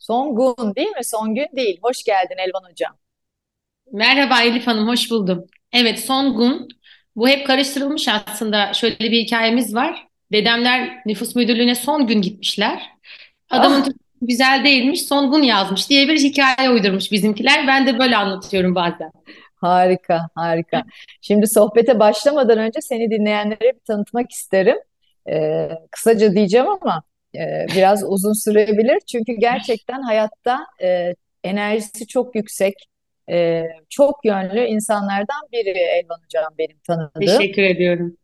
Songun değil mi? Songün değil. Hoş geldin Elvan Hocam. Merhaba Elif Hanım, hoş buldum. Evet, Songun. Bu hep karıştırılmış aslında. Şöyle bir hikayemiz var. Dedemler nüfus müdürlüğüne son gün gitmişler. Adamın Ah, güzel değilmiş, Songun yazmış diye bir hikaye uydurmuş bizimkiler. Ben de böyle anlatıyorum bazen. harika, harika. Şimdi sohbete başlamadan önce seni dinleyenlere bir tanıtmak isterim. Ee, kısaca diyeceğim ama e, biraz uzun sürebilir. Çünkü gerçekten hayatta e, enerjisi çok yüksek, e, çok yönlü insanlardan biri Elvan Hocam benim tanıdığım. Teşekkür ediyorum.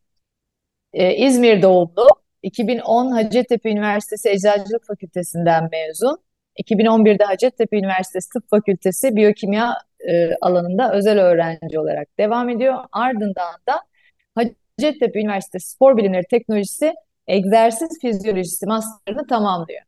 Ee, İzmir doğumlu. 2010 Hacettepe Üniversitesi Eczacılık Fakültesinden mezun. 2011'de Hacettepe Üniversitesi Tıp Fakültesi Biyokimya e, alanında özel öğrenci olarak devam ediyor. Ardından da Hacettepe Üniversitesi Spor Bilimleri Teknolojisi Egzersiz Fizyolojisi master'ını tamamlıyor.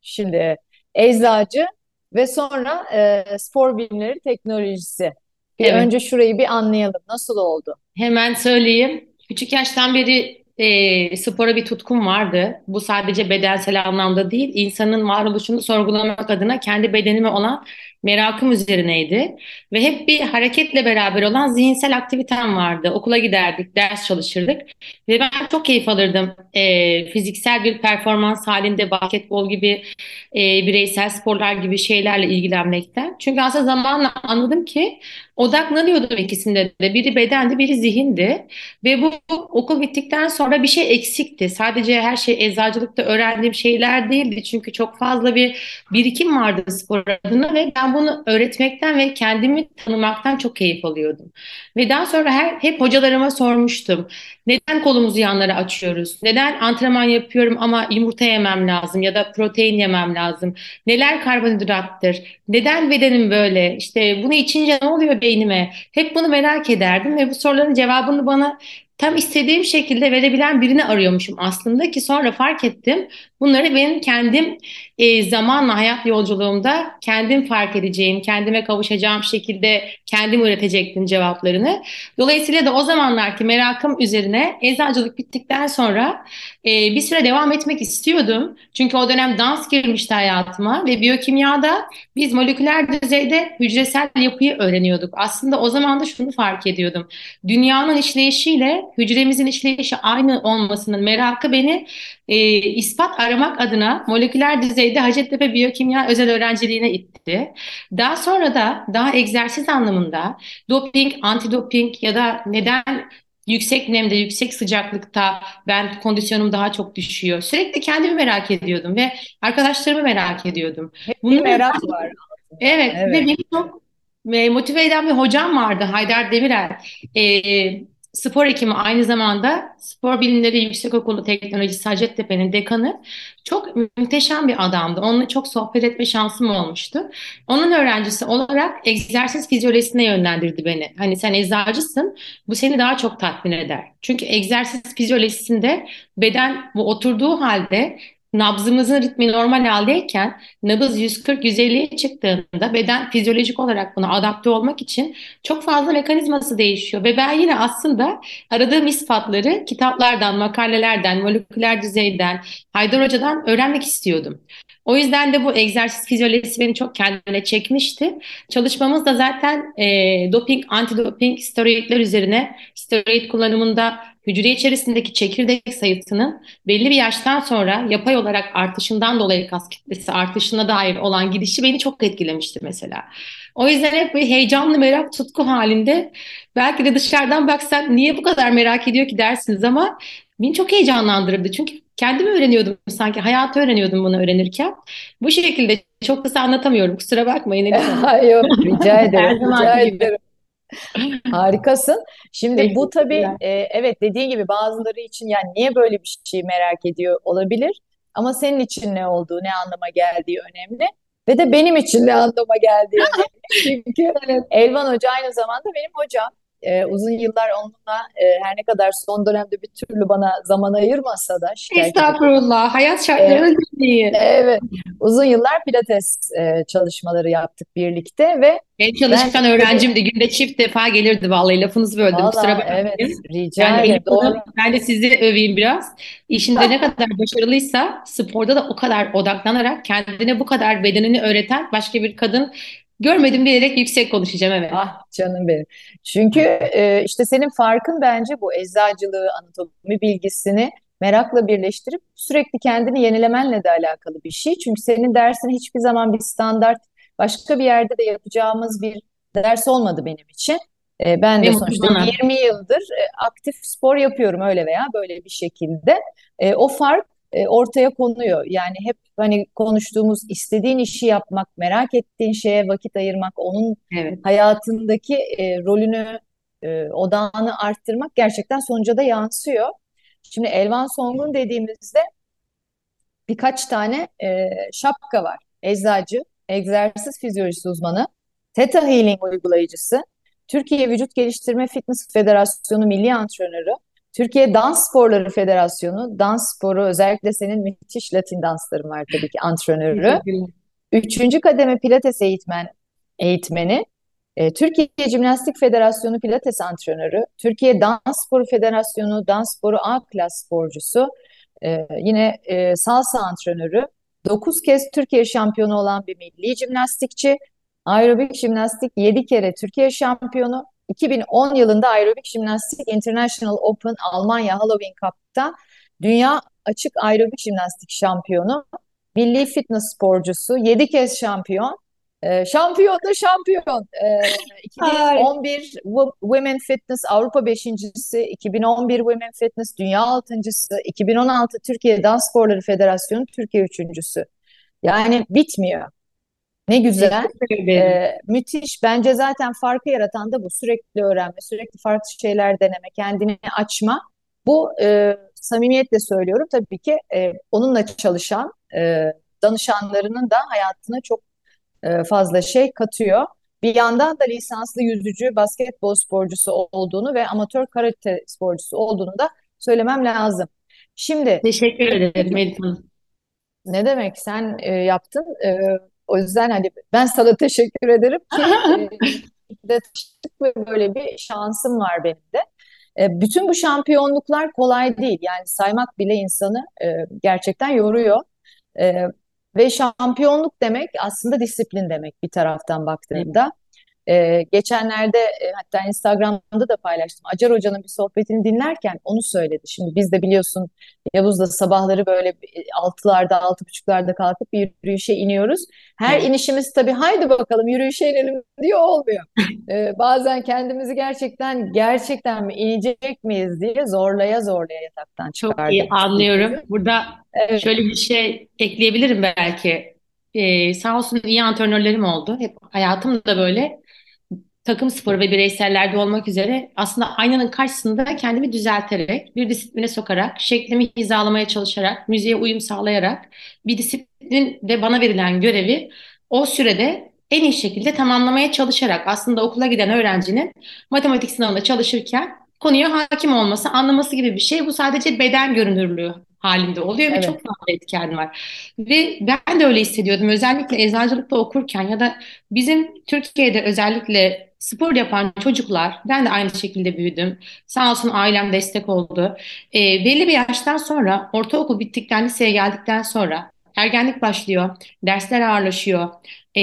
Şimdi eczacı ve sonra e, spor bilimleri teknolojisi. Bir Evet. önce şurayı bir anlayalım. Nasıl oldu? Hemen söyleyeyim. Küçük yaştan beri e, spora bir tutkum vardı. Bu sadece bedensel anlamda değil, insanın varoluşunu sorgulamak adına kendi bedenime olan merakım üzerineydi. Ve hep bir hareketle beraber olan zihinsel aktivitem vardı. Okula giderdik, ders çalışırdık. Ve ben çok keyif alırdım. E, fiziksel bir performans halinde basketbol gibi, e, bireysel sporlar gibi şeylerle ilgilenmekten. Çünkü aslında zamanla anladım ki odaklanıyordum ikisinde de. Biri bedendi, biri zihindi. Ve bu okul bittikten sonra bir şey eksikti. Sadece her şey eczacılıkta öğrendiğim şeyler değildi. Çünkü çok fazla bir birikim vardı spor adına ve ben bunu öğretmekten ve kendimi tanımaktan çok keyif alıyordum. Ve daha sonra her, hep hocalarıma sormuştum. Neden kolumuzu yanlara açıyoruz? Neden antrenman yapıyorum ama yumurta yemem lazım ya da protein yemem lazım? Neler karbonhidrattır? Neden bedenim böyle? İşte bunu içince ne oluyor beynime? Hep bunu merak ederdim ve bu soruların cevabını bana tam istediğim şekilde verebilen birini arıyormuşum aslında ki sonra fark ettim. Bunları benim kendim e, zamanla hayat yolculuğumda kendim fark edeceğim, kendime kavuşacağım şekilde kendim üretecektim cevaplarını. Dolayısıyla da o zamanlarki merakım üzerine eczacılık bittikten sonra e, bir süre devam etmek istiyordum. Çünkü o dönem dans girmişti hayatıma ve biyokimyada biz moleküler düzeyde hücresel yapıyı öğreniyorduk. Aslında o zaman da şunu fark ediyordum. Dünyanın işleyişiyle hücremizin işleyişi aynı olmasının merakı beni e, ispat aramak adına moleküler düzeyde Hacettepe Biyokimya özel öğrenciliğine itti. Daha sonra da daha egzersiz anlamında doping, antidoping ya da neden yüksek nemde, yüksek sıcaklıkta ben kondisyonum daha çok düşüyor. Sürekli kendimi merak ediyordum ve arkadaşlarımı merak ediyordum. Hep Bunları merak var altında. Evet ve Evet. beni çok e, motive eden bir hocam vardı Haydar Demirel. E, spor hekimi aynı zamanda Spor Bilimleri Yüksekokulu Teknolojisi Hacettepe'nin dekanı. Çok muhteşem bir adamdı. Onunla çok sohbet etme şansım olmuştu. Onun öğrencisi olarak egzersiz fizyolojisine yönlendirdi beni. Hani sen eczacısın, bu seni daha çok tatmin eder. Çünkü egzersiz fizyolojisinde beden bu oturduğu halde nabzımızın ritmi normal haldeyken nabız 140-150'ye çıktığında beden fizyolojik olarak buna adapte olmak için çok fazla mekanizması değişiyor. Ve ben yine aslında aradığım ispatları kitaplardan, makalelerden, moleküler düzeyden, Haydar öğrenmek istiyordum. O yüzden de bu egzersiz fizyolojisi beni çok kendine çekmişti. Çalışmamız da zaten e, doping, antidoping, steroidler üzerine steroid kullanımında hücre içerisindeki çekirdek sayısının belli bir yaştan sonra yapay olarak artışından dolayı kas kütlesi artışına dair olan gidişi beni çok etkilemişti mesela. O yüzden hep bir heyecanlı merak tutku halinde belki de dışarıdan baksak niye bu kadar merak ediyor ki dersiniz ama beni çok heyecanlandırırdı. Çünkü kendimi öğreniyordum sanki hayatı öğreniyordum bunu öğrenirken. Bu şekilde çok kısa anlatamıyorum. Kusura bakmayın. Yok, rica ederim, rica ederim. Harikasın. Şimdi bu tabii e, evet dediğin gibi bazıları için yani niye böyle bir şeyi merak ediyor olabilir. Ama senin için ne olduğu, ne anlama geldiği önemli. Ve de benim için ne anlama geldiği önemli. Çünkü Elvan Hoca aynı zamanda benim hocam. Ee, uzun yıllar onunla e, her ne kadar son dönemde bir türlü bana zaman ayırmasa da şikayet Estağfurullah. Hayat şartları değil. Evet. Uzun yıllar pilates e, çalışmaları yaptık birlikte ve en çalışkan ben, öğrencimdi. Günde çift defa gelirdi vallahi lafınızı böldüm. Vallahi, Kusura bakmayın. Evet, rica yani ederim. Doğru. Ben de sizi öveyim biraz. İşinde ne kadar başarılıysa sporda da o kadar odaklanarak kendine bu kadar bedenini öğreten başka bir kadın Görmedim diyerek yüksek konuşacağım evet. Ah canım benim. Çünkü e, işte senin farkın bence bu eczacılığı, anatomi bilgisini merakla birleştirip sürekli kendini yenilemenle de alakalı bir şey. Çünkü senin dersin hiçbir zaman bir standart başka bir yerde de yapacağımız bir ders olmadı benim için. E, ben de sonuçta 20 yıldır e, aktif spor yapıyorum öyle veya böyle bir şekilde. E, o fark e, ortaya konuyor. Yani hep hani konuştuğumuz istediğin işi yapmak, merak ettiğin şeye vakit ayırmak, onun evet. hayatındaki e, rolünü, e, odağını arttırmak gerçekten sonuca da yansıyor. Şimdi Elvan Songun dediğimizde birkaç tane e, şapka var. Eczacı, egzersiz fizyolojisi uzmanı, Theta Healing uygulayıcısı, Türkiye Vücut Geliştirme Fitness Federasyonu Milli Antrenörü, Türkiye Dans Sporları Federasyonu, dans sporu özellikle senin müthiş Latin dansların var tabii ki antrenörü. Üçüncü kademe pilates eğitmen eğitmeni, e, Türkiye Cimnastik Federasyonu pilates antrenörü, Türkiye Dans Sporu Federasyonu dans sporu A klas sporcusu, e, yine e, salsa antrenörü, dokuz kez Türkiye şampiyonu olan bir milli jimnastikçi, aerobik jimnastik yedi kere Türkiye şampiyonu, 2010 yılında Aerobik Jimnastik International Open Almanya Halloween Cup'ta dünya açık aerobik jimnastik şampiyonu, milli fitness sporcusu, 7 kez şampiyon. Ee, şampiyon da şampiyon. Ee, 2011 Women Fitness Avrupa beşincisi, 2011 Women Fitness Dünya altıncısı, 2016 Türkiye Dans Sporları Federasyonu Türkiye üçüncüsü. Yani bitmiyor. Ne güzel. Ee, müthiş. Bence zaten farkı yaratan da bu. Sürekli öğrenme, sürekli farklı şeyler deneme, kendini açma. Bu e, samimiyetle söylüyorum. Tabii ki e, onunla çalışan e, danışanlarının da hayatına çok e, fazla şey katıyor. Bir yandan da lisanslı yüzücü, basketbol sporcusu olduğunu ve amatör karate sporcusu olduğunu da söylemem lazım. Şimdi teşekkür ederim Melih Ne demek sen e, yaptın? E, o yüzden hani ben sana teşekkür ederim ki e, de ve böyle bir şansım var benim de. E, bütün bu şampiyonluklar kolay değil. Yani saymak bile insanı e, gerçekten yoruyor. E, ve şampiyonluk demek aslında disiplin demek bir taraftan baktığında. Ee, geçenlerde e, hatta Instagram'da da paylaştım. Acar Hoca'nın bir sohbetini dinlerken onu söyledi. Şimdi biz de biliyorsun Yavuz'da sabahları böyle altılarda, altı buçuklarda kalkıp bir yürüyüşe iniyoruz. Her inişimiz tabii haydi bakalım yürüyüşe inelim diyor olmuyor. Ee, bazen kendimizi gerçekten gerçekten mi inecek miyiz diye zorlaya zorlaya yataktan çıkardık. Çok iyi anlıyorum. Burada evet. şöyle bir şey ekleyebilirim belki. Ee, sağ olsun iyi antrenörlerim oldu. Hep hayatım da böyle takım sporu ve bireysellerde olmak üzere aslında aynanın karşısında kendimi düzelterek, bir disipline sokarak, şeklimi hizalamaya çalışarak, müziğe uyum sağlayarak bir disiplin ve bana verilen görevi o sürede en iyi şekilde tamamlamaya çalışarak aslında okula giden öğrencinin matematik sınavında çalışırken konuya hakim olması, anlaması gibi bir şey. Bu sadece beden görünürlüğü halinde oluyor evet. ve çok fazla etken var. Ve ben de öyle hissediyordum. Özellikle eczacılıkta okurken ya da bizim Türkiye'de özellikle spor yapan çocuklar, ben de aynı şekilde büyüdüm. Sağ olsun ailem destek oldu. E, belli bir yaştan sonra, ortaokul bittikten liseye geldikten sonra ergenlik başlıyor, dersler ağırlaşıyor, e,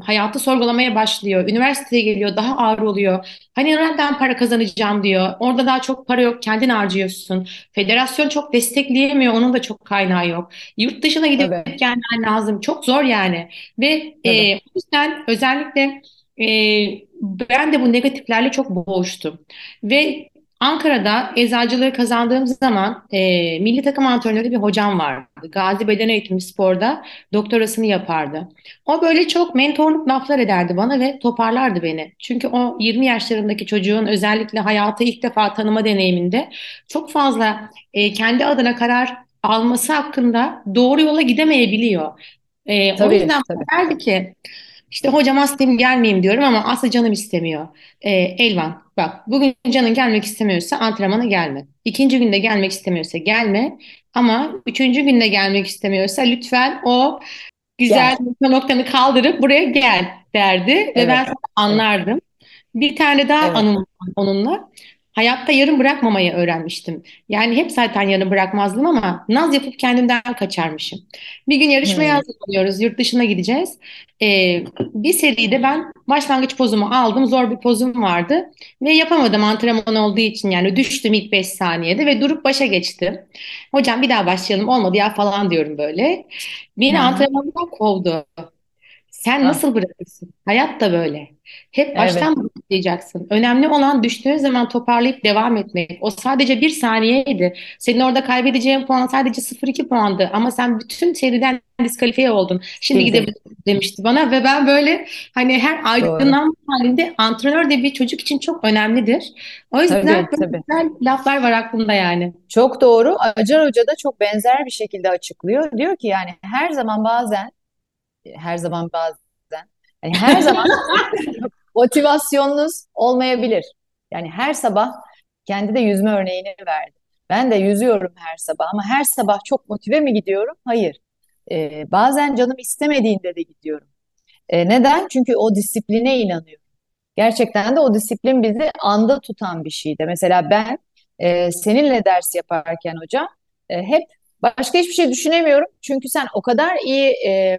hayatı sorgulamaya başlıyor, üniversiteye geliyor, daha ağır oluyor. Hani nereden para kazanacağım diyor, orada daha çok para yok, kendin harcıyorsun. Federasyon çok destekleyemiyor, onun da çok kaynağı yok. Yurt dışına gidip evet. gelmen lazım, çok zor yani. Ve e, o yüzden özellikle e, ben de bu negatiflerle çok boğuştum. Ve Ankara'da eczacılığı kazandığım zaman e, milli takım antrenörü bir hocam vardı. Gazi Beden Eğitimi Spor'da doktorasını yapardı. O böyle çok mentorluk laflar ederdi bana ve toparlardı beni. Çünkü o 20 yaşlarındaki çocuğun özellikle hayatı ilk defa tanıma deneyiminde çok fazla e, kendi adına karar alması hakkında doğru yola gidemeyebiliyor. O Tabii, yüzden tabii. derdi ki işte hocam hastayım gelmeyeyim diyorum ama aslında canım istemiyor. Ee, Elvan bak bugün canın gelmek istemiyorsa antrenmana gelme. İkinci günde gelmek istemiyorsa gelme. Ama üçüncü günde gelmek istemiyorsa lütfen o güzel Gel. noktanı kaldırıp buraya gel derdi ve ben Evet, sana evet, anlardım. Bir tane daha evet. anım onunla. Hayatta yarım bırakmamayı öğrenmiştim. Yani hep zaten yarım bırakmazdım ama naz yapıp kendimden kaçarmışım. Bir gün yarışmaya Hmm, hazırlanıyoruz. Yurt dışına gideceğiz. Ee, bir seride ben başlangıç pozumu aldım. Zor bir pozum vardı. Ve yapamadım antrenman olduğu için. Yani düştüm ilk 5 saniyede ve durup başa geçtim. Hocam bir daha başlayalım olmadı ya falan diyorum böyle. Beni hı. antrenmandan kovdu. Sen Ah, nasıl bırakırsın? Hayat da böyle. Hep evet, baştan başlayacaksın. Önemli olan düştüğün zaman toparlayıp devam etmek. O sadece bir saniyeydi. Senin orada kaybedeceğin puan sadece 0,2 puandı. Ama sen bütün seriden diskalifiye oldun. Şimdi gidebilirsin demişti bana ve ben böyle hani her aydınlanma halinde antrenör de bir çocuk için çok önemlidir. O yüzden Tabii, böyle tabii. güzel laflar var aklımda yani. Çok doğru. Acar Hoca da çok benzer bir şekilde açıklıyor. Diyor ki yani her zaman bazen, her zaman bazen, yani her zaman motivasyonunuz olmayabilir. Yani her sabah kendi de yüzme örneğini verdi. Ben de yüzüyorum her sabah ama her sabah çok motive mi gidiyorum? Hayır. Ee, bazen canım istemediğinde de gidiyorum. Ee, neden? Çünkü o disipline inanıyorum. Gerçekten de o disiplin bizi anda tutan bir şeydi. Mesela ben e, seninle ders yaparken hocam e, hep başka hiçbir şey düşünemiyorum. Çünkü sen o kadar iyi e,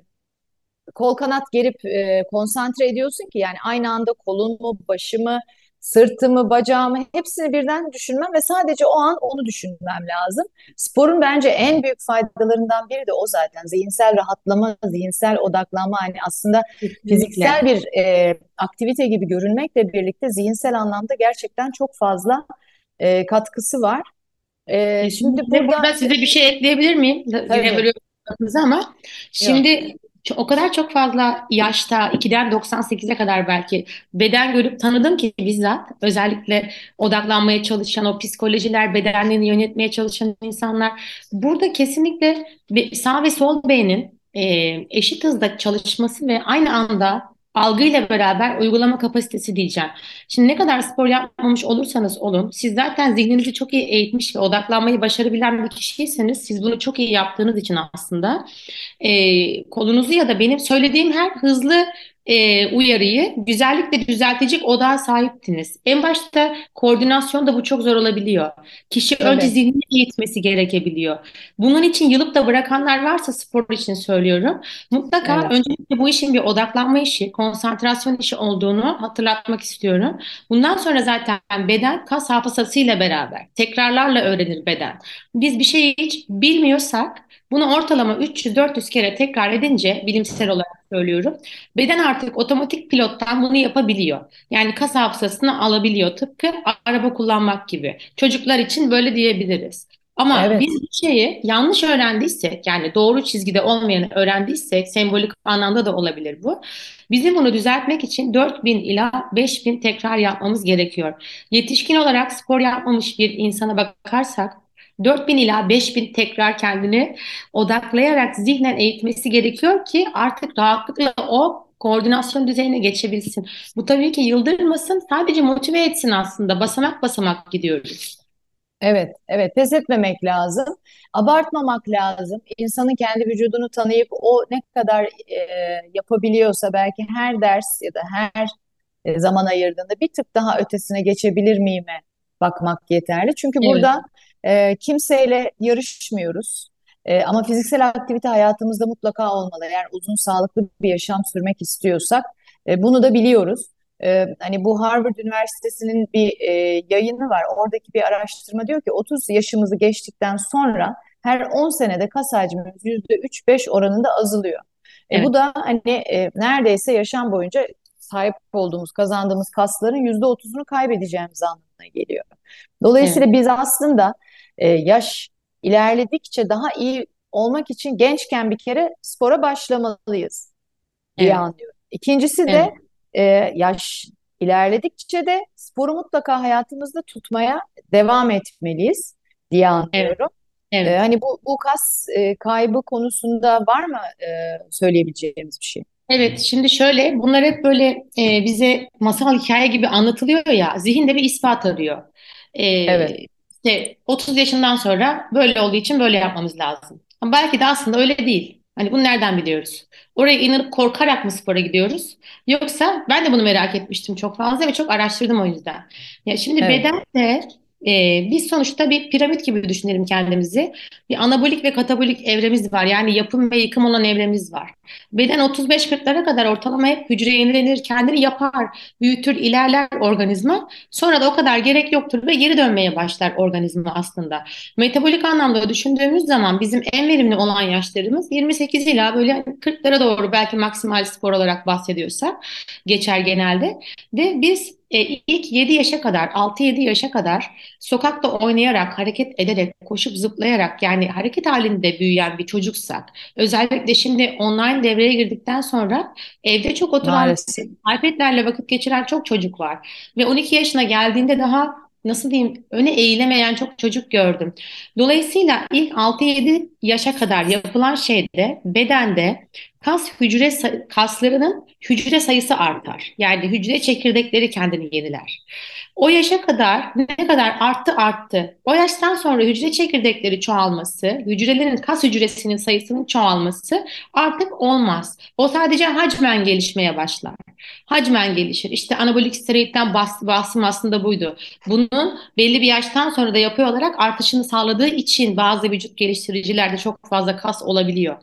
kol kanat gerip e, konsantre ediyorsun ki yani aynı anda kolumu, başımı, sırtımı, bacağımı hepsini birden düşünmem ve sadece o an onu düşünmem lazım. Sporun bence en büyük faydalarından biri de o zaten. Zihinsel rahatlama, zihinsel odaklanma hani aslında fiziksel bir e, aktivite gibi görünmekle birlikte zihinsel anlamda gerçekten çok fazla e, katkısı var. E, şimdi Kesinlikle. burada size bir şey ekleyebilir miyim? Yine tabii böyle lafınızı ama yok. şimdi ço- o kadar çok fazla yaşta 2'den 98'e kadar belki beden görüp tanıdım ki bizzat. Özellikle odaklanmaya çalışan o psikolojiler, bedenlerini yönetmeye çalışan insanlar. Burada kesinlikle sağ ve sol beynin eşit hızda çalışması ve aynı anda algıyla beraber uygulama kapasitesi diyeceğim. Şimdi ne kadar spor yapmamış olursanız olun, siz zaten zihninizi çok iyi eğitmiş ve odaklanmayı başarabilen bir kişiyseniz, siz bunu çok iyi yaptığınız için aslında e, kolunuzu ya da benim söylediğim her hızlı e, uyarıyı güzellikle düzeltecek odağa sahiptiniz. En başta koordinasyonda bu çok zor olabiliyor. Kişi önce Tabii. zihnini eğitmesi gerekebiliyor. Bunun için yılıp da bırakanlar varsa spor için söylüyorum. Mutlaka Evet. öncelikle bu işin bir odaklanma işi, konsantrasyon işi olduğunu hatırlatmak istiyorum. Bundan sonra zaten beden kas hafızasıyla beraber tekrarlarla öğrenir beden. Biz bir şeyi hiç bilmiyorsak bunu ortalama 300-400 kere tekrar edince bilimsel olarak söylüyorum. Beden artık otomatik pilottan bunu yapabiliyor. Yani kas hafızasını alabiliyor. Tıpkı araba kullanmak gibi. Çocuklar için böyle diyebiliriz. Ama Evet. biz bir şeyi yanlış öğrendiysek, yani doğru çizgide olmayanı öğrendiysek, sembolik anlamda da olabilir bu. Bizim bunu düzeltmek için 4000 ila 5000 tekrar yapmamız gerekiyor. Yetişkin olarak spor yapmamış bir insana bakarsak 4000 ila 5000 tekrar kendini odaklayarak zihnen eğitmesi gerekiyor ki artık rahatlıkla o koordinasyon düzeyine geçebilsin. Bu tabii ki yıldırmasın, sadece motive etsin aslında. Basamak basamak gidiyoruz. Evet, evet pes etmemek lazım. Abartmamak lazım. İnsanın kendi vücudunu tanıyıp o ne kadar e, yapabiliyorsa belki her ders ya da her e, zaman ayırdığında bir tık daha ötesine geçebilir miyime bakmak yeterli. Çünkü Evet, burada e, kimseyle yarışmıyoruz. E, ama fiziksel aktivite hayatımızda mutlaka olmalı. Eğer uzun sağlıklı bir yaşam sürmek istiyorsak e, bunu da biliyoruz. E, hani bu Harvard Üniversitesi'nin bir e, yayını var. Oradaki bir araştırma diyor ki 30 yaşımızı geçtikten sonra her 10 senede kas hacmimiz %3-5 oranında azalıyor. E, evet, bu da hani e, neredeyse yaşam boyunca sahip olduğumuz, kazandığımız kasların yüzde otuzunu kaybedeceğimiz anlamına geliyor. evet, Dolayısıyla biz aslında e, yaş ilerledikçe daha iyi olmak için gençken bir kere spora başlamalıyız diye evet, anlıyorum. İkincisi de evet, e, yaş ilerledikçe de sporu mutlaka hayatımızda tutmaya devam etmeliyiz diye evet, anlıyorum. E, Evet. hani bu, bu kas e, kaybı konusunda var mı e, söyleyebileceğimiz bir şey? Evet, şimdi şöyle, bunlar hep böyle e, bize masal hikaye gibi anlatılıyor ya, zihinde bir ispat arıyor. E, Evet, işte 30 yaşından sonra böyle olduğu için böyle yapmamız lazım. Ama belki de aslında öyle değil. Hani bunu nereden biliyoruz? Oraya inanıp korkarak mı spora gidiyoruz? Yoksa ben de bunu merak etmiştim çok fazla ve çok araştırdım o yüzden. Ya şimdi evet, beden de e, biz sonuçta bir piramit gibi düşünelim kendimizi. Bir anabolik ve katabolik evremiz var. Yani yapım ve yıkım olan evremiz var. Beden 35-40'lara kadar ortalama hep hücre yenilenir, kendini yapar, büyütür, ilerler organizma. Sonra da o kadar gerek yoktur ve geri dönmeye başlar organizma aslında. Metabolik anlamda düşündüğümüz zaman bizim en verimli olan yaşlarımız 28 ila böyle 40'lara doğru belki maksimal spor olarak bahsediyorsak geçer genelde. Ve biz e, ilk 7 yaşa kadar, 6-7 yaşa kadar sokakta oynayarak, hareket ederek, koşup zıplayarak yani hareket halinde büyüyen bir çocuksak, özellikle şimdi online devreye girdikten sonra evde çok oturan, iPad'lerle vakit geçiren çok çocuk var. Ve 12 yaşına geldiğinde daha nasıl diyeyim öne eğilemeyen çok çocuk gördüm. Dolayısıyla ilk 6-7 yaşa kadar yapılan şeyde bedende kas hücre kaslarının hücre sayısı artar. Yani hücre çekirdekleri kendini yeniler. O yaşa kadar ne kadar arttı arttı. O yaştan sonra hücre çekirdekleri çoğalması, hücrelerin kas hücresinin sayısının çoğalması artık olmaz. O sadece hacmen gelişmeye başlar. Hacmen gelişir. İşte anabolik steroidden bahs bahsim aslında buydu. Bunun belli bir yaştan sonra da yapı olarak artışını sağladığı için bazı vücut geliştiricilerde çok fazla kas olabiliyor.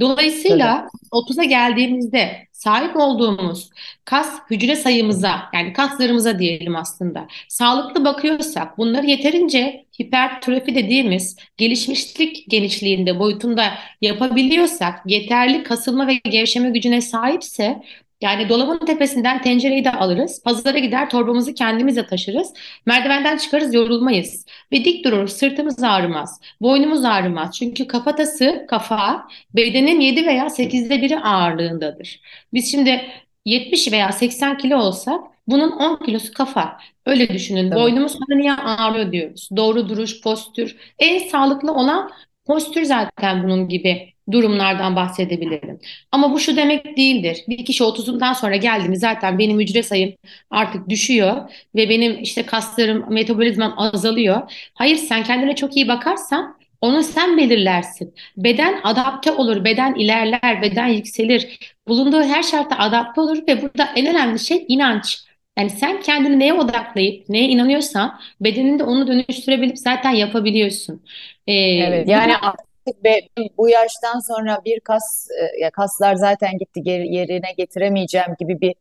Dolayısıyla 30'a geldiğimizde sahip olduğumuz kas hücre sayımıza yani kaslarımıza diyelim aslında. Sağlıklı bakıyorsak bunları yeterince hipertrofi dediğimiz gelişmişlik genişliğinde boyutunda yapabiliyorsak yeterli kasılma ve gevşeme gücüne sahipse yani dolabın tepesinden tencereyi de alırız. Pazara gider torbamızı kendimize taşırız. Merdivenden çıkarız yorulmayız. Ve dik dururuz sırtımız ağrımaz. Boynumuz ağrımaz. Çünkü kafatası kafa bedenin 7 veya sekizde biri ağırlığındadır. Biz şimdi 70 veya 80 kilo olsak bunun 10 kilosu kafa. Öyle düşünün. Tabii. Boynumuz niye ağrıyor diyoruz. Doğru duruş, postür. En sağlıklı olan postür zaten bunun gibi durumlardan bahsedebilirim. Ama bu şu demek değildir. Bir kişi 30'undan sonra geldi mi zaten benim hücre sayım artık düşüyor ve benim işte kaslarım, metabolizmam azalıyor. Hayır sen kendine çok iyi bakarsan onu sen belirlersin. Beden adapte olur, beden ilerler, beden yükselir. Bulunduğu her şartta adapte olur ve burada en önemli şey inanç. Yani sen kendini neye odaklayıp neye inanıyorsan bedeninde onu dönüştürebilip zaten yapabiliyorsun. Ee, Evet yani artık be- bu yaştan sonra bir kas e, ya kaslar zaten gitti geri, yerine getiremeyeceğim gibi bir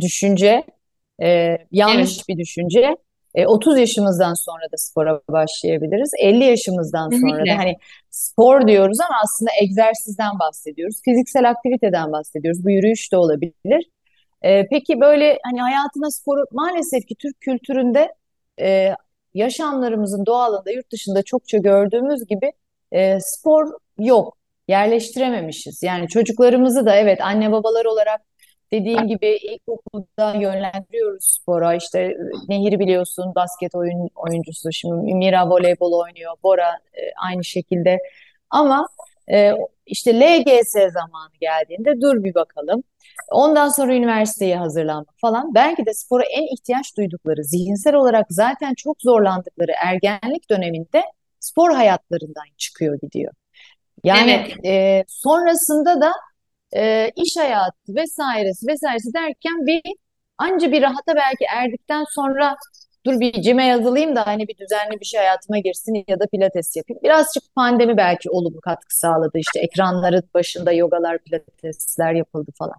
düşünce e, evet, yanlış bir düşünce. E, 30 yaşımızdan sonra da spora başlayabiliriz. 50 yaşımızdan sonra da hani spor diyoruz ama aslında egzersizden bahsediyoruz. Fiziksel aktiviteden bahsediyoruz. Bu yürüyüş de olabilir. E, peki böyle hani hayatına sporu maalesef ki Türk kültüründe e, yaşamlarımızın doğalında yurt dışında çokça gördüğümüz gibi e, spor yok. Yerleştirememişiz. Yani çocuklarımızı da evet anne babalar olarak dediğin gibi ilkokulda yönlendiriyoruz spora. İşte e, Nehir biliyorsun basket oyun, oyuncusu. Şimdi Mira voleybol oynuyor. Bora e, aynı şekilde. Ama e, işte LGS zamanı geldiğinde dur bir bakalım. Ondan sonra üniversiteye hazırlanmak falan. Belki de spora en ihtiyaç duydukları, zihinsel olarak zaten çok zorlandıkları ergenlik döneminde spor hayatlarından çıkıyor gidiyor. Yani Evet. e, sonrasında da e, iş hayatı vesairesi vesairesi derken bir anca bir rahata belki erdikten sonra dur bir cime yazılayım da hani bir düzenli bir şey hayatıma girsin ya da pilates yapayım. Birazcık pandemi belki olumlu katkı sağladı. İşte ekranların başında yogalar, pilatesler yapıldı falan.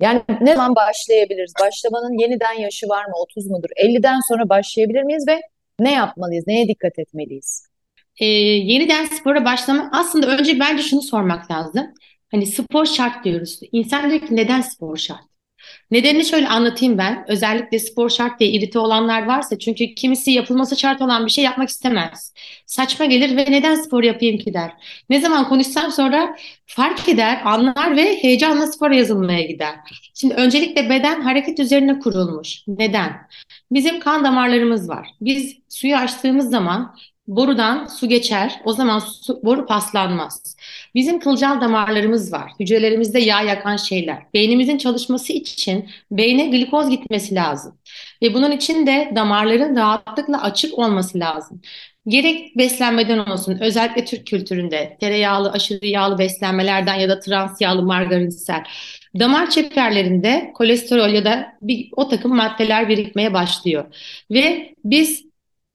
Yani ne zaman başlayabiliriz? Başlamanın yeniden yaşı var mı? 30 mudur? 50'den sonra başlayabilir miyiz ve ne yapmalıyız? Neye dikkat etmeliyiz? Ee, yeniden spora başlama aslında önce bence şunu sormak lazım. Hani spor şart diyoruz. İnsan diyor ki neden spor şart? Nedenini şöyle anlatayım ben. Özellikle spor şart diye irite olanlar varsa çünkü kimisi yapılması şart olan bir şey yapmak istemez. Saçma gelir ve neden spor yapayım ki der. Ne zaman konuşsam sonra fark eder, anlar ve heyecanla spora yazılmaya gider. Şimdi öncelikle beden hareket üzerine kurulmuş. Neden? Bizim kan damarlarımız var. Biz suyu açtığımız zaman borudan su geçer. O zaman su, boru paslanmaz. Bizim kılcal damarlarımız var. Hücrelerimizde yağ yakan şeyler. Beynimizin çalışması için beyne glikoz gitmesi lazım. Ve bunun için de damarların rahatlıkla açık olması lazım. Gerek beslenmeden olsun, özellikle Türk kültüründe tereyağlı, aşırı yağlı beslenmelerden ya da trans yağlı margarinsel damar çeperlerinde kolesterol ya da bir, o takım maddeler birikmeye başlıyor. Ve biz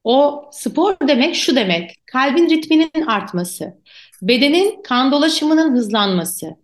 o spor demek şu demek, kalbin ritminin artması, bedenin kan dolaşımının hızlanması.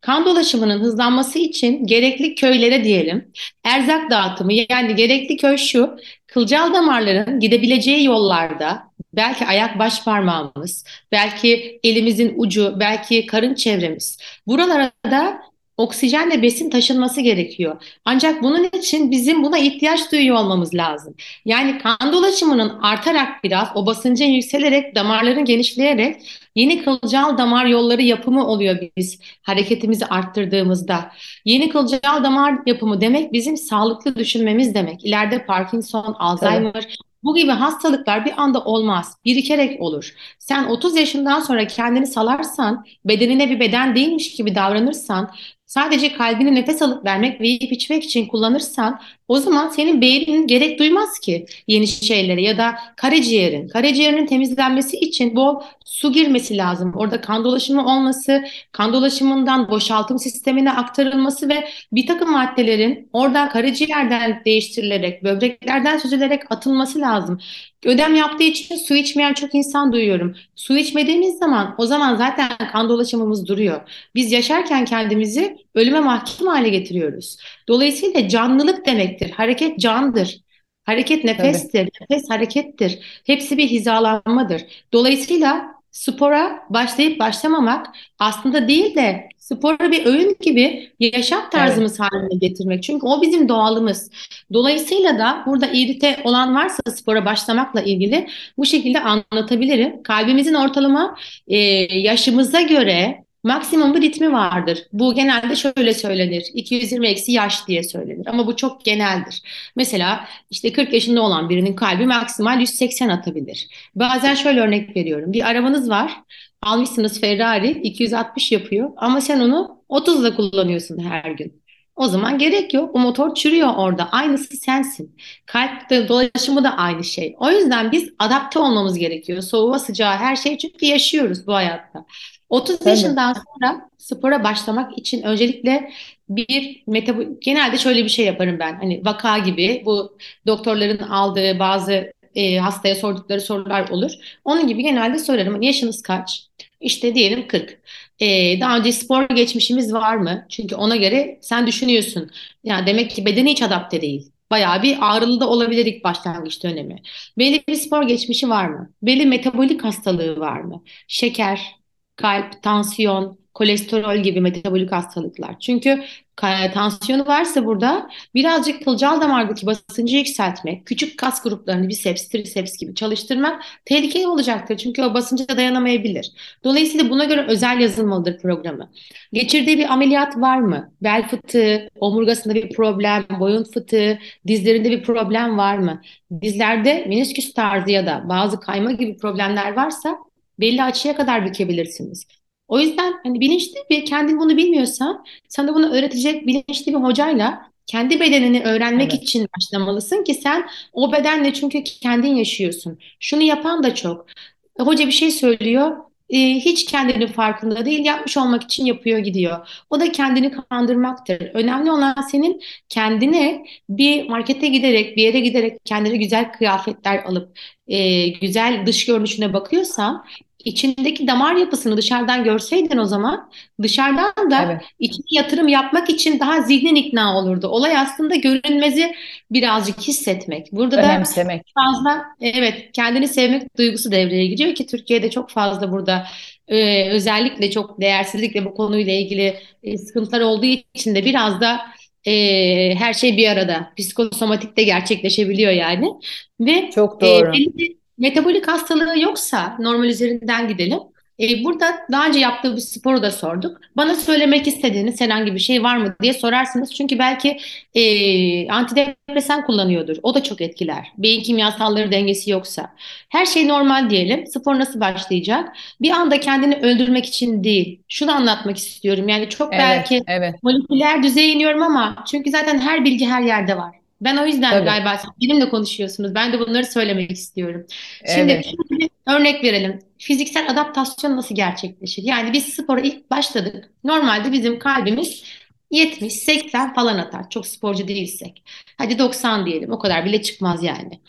Kan dolaşımının hızlanması için gerekli köylere diyelim, erzak dağıtımı yani gerekli köy şu, kılcal damarların gidebileceği yollarda belki ayak baş parmağımız, belki elimizin ucu, belki karın çevremiz. Buralara da oksijenle besin taşınması gerekiyor. Ancak bunun için bizim buna ihtiyaç duyuyor olmamız lazım. Yani kan dolaşımının artarak biraz o basıncın yükselerek damarların genişleyerek yeni kılcal damar yolları yapımı oluyor biz hareketimizi arttırdığımızda. Yeni kılcal damar yapımı demek bizim sağlıklı düşünmemiz demek. İleride Parkinson, Alzheimer Tabii. Bu gibi hastalıklar bir anda olmaz. Birikerek olur. Sen 30 yaşından sonra kendini salarsan, bedenine bir beden değilmiş gibi davranırsan, sadece kalbini nefes alıp vermek ve yiyip içmek için kullanırsan o zaman senin beynin gerek duymaz ki yeni şeylere ya da karaciğerin. Karaciğerinin temizlenmesi için bol su girmesi lazım. Orada kan dolaşımı olması, kan dolaşımından boşaltım sistemine aktarılması ve bir takım maddelerin oradan karaciğerden değiştirilerek, böbreklerden süzülerek atılması lazım. Ödem yaptığı için su içmeyen çok insan duyuyorum. Su içmediğimiz zaman o zaman zaten kan dolaşımımız duruyor. Biz yaşarken kendimizi ölüme mahkum hale getiriyoruz. Dolayısıyla canlılık demektir. Hareket candır. Hareket nefestir. Tabii. Nefes harekettir. Hepsi bir hizalanmadır. Dolayısıyla spora başlayıp başlamamak aslında değil de sporu bir öğün gibi yaşam tarzımız evet. haline getirmek. Çünkü o bizim doğalımız. Dolayısıyla da burada irite olan varsa spora başlamakla ilgili bu şekilde anlatabilirim. Kalbimizin ortalama e, yaşımıza göre maksimum bir ritmi vardır. Bu genelde şöyle söylenir. 220 eksi yaş diye söylenir. Ama bu çok geneldir. Mesela işte 40 yaşında olan birinin kalbi maksimal 180 atabilir. Bazen şöyle örnek veriyorum. Bir arabanız var. Almışsınız Ferrari 260 yapıyor ama sen onu 30'la kullanıyorsun her gün. O zaman gerek yok. O motor çürüyor orada. Aynısı sensin. Kalp dolaşımı da aynı şey. O yüzden biz adapte olmamız gerekiyor. Soğuğa sıcağı her şey çünkü yaşıyoruz bu hayatta. 30 Tabii. yaşından sonra spora başlamak için öncelikle bir metabol genelde şöyle bir şey yaparım ben. Hani vaka gibi bu doktorların aldığı bazı e, hastaya sordukları sorular olur. Onun gibi genelde sorarım. Yaşınız kaç? İşte diyelim 40. Ee, daha önce spor geçmişimiz var mı? Çünkü ona göre sen düşünüyorsun. Yani demek ki bedeni hiç adapte değil. Bayağı bir ağrılı da olabilir ilk başlangıç dönemi. Belli bir spor geçmişi var mı? Belli metabolik hastalığı var mı? Şeker, kalp, tansiyon, kolesterol gibi metabolik hastalıklar. Çünkü tansiyonu varsa burada birazcık kılcal damardaki basıncı yükseltmek, küçük kas gruplarını biceps, triceps gibi çalıştırmak tehlikeli olacaktır. Çünkü o basınca dayanamayabilir. Dolayısıyla buna göre özel yazılmalıdır programı. Geçirdiği bir ameliyat var mı? Bel fıtığı, omurgasında bir problem, boyun fıtığı, dizlerinde bir problem var mı? Dizlerde menisküs tarzı ya da bazı kayma gibi problemler varsa belli açıya kadar bükebilirsiniz. O yüzden hani bilinçli bir kendin bunu bilmiyorsan sana bunu öğretecek bilinçli bir hocayla kendi bedenini öğrenmek evet. için başlamalısın ki sen o bedenle çünkü kendin yaşıyorsun. Şunu yapan da çok. Hoca bir şey söylüyor. E, hiç kendinin farkında değil yapmış olmak için yapıyor gidiyor. O da kendini kandırmaktır. Önemli olan senin kendine bir markete giderek bir yere giderek kendine güzel kıyafetler alıp e, güzel dış görünüşüne bakıyorsan içindeki damar yapısını dışarıdan görseydin o zaman dışarıdan da evet. içine yatırım yapmak için daha zihnin ikna olurdu. Olay aslında görünmezi birazcık hissetmek. Burada Önemsemek. da fazla evet kendini sevmek duygusu devreye giriyor ki Türkiye'de çok fazla burada e, özellikle çok değersizlikle bu konuyla ilgili e, sıkıntılar olduğu için de biraz da e, her şey bir arada. Psikosomatik de gerçekleşebiliyor yani. Ve çok doğru. E, Metabolik hastalığı yoksa normal üzerinden gidelim. E, burada daha önce yaptığı bir sporu da sorduk. Bana söylemek istediğiniz herhangi bir şey var mı diye sorarsınız. Çünkü belki e, antidepresan kullanıyordur. O da çok etkiler. Beyin kimyasalları dengesi yoksa. Her şey normal diyelim. Spor nasıl başlayacak? Bir anda kendini öldürmek için değil. Şunu anlatmak istiyorum. Yani çok Evet, belki evet, moleküler düzeye iniyorum ama çünkü zaten her bilgi her yerde var. Ben o yüzden tabii, galiba siz benimle konuşuyorsunuz. Ben de bunları söylemek istiyorum. Şimdi evet, bir örnek verelim. Fiziksel adaptasyon nasıl gerçekleşir? Yani biz spora ilk başladık. Normalde bizim kalbimiz 70-80 falan atar. Çok sporcu değilsek. Hadi 90 diyelim. O kadar bile çıkmaz yani.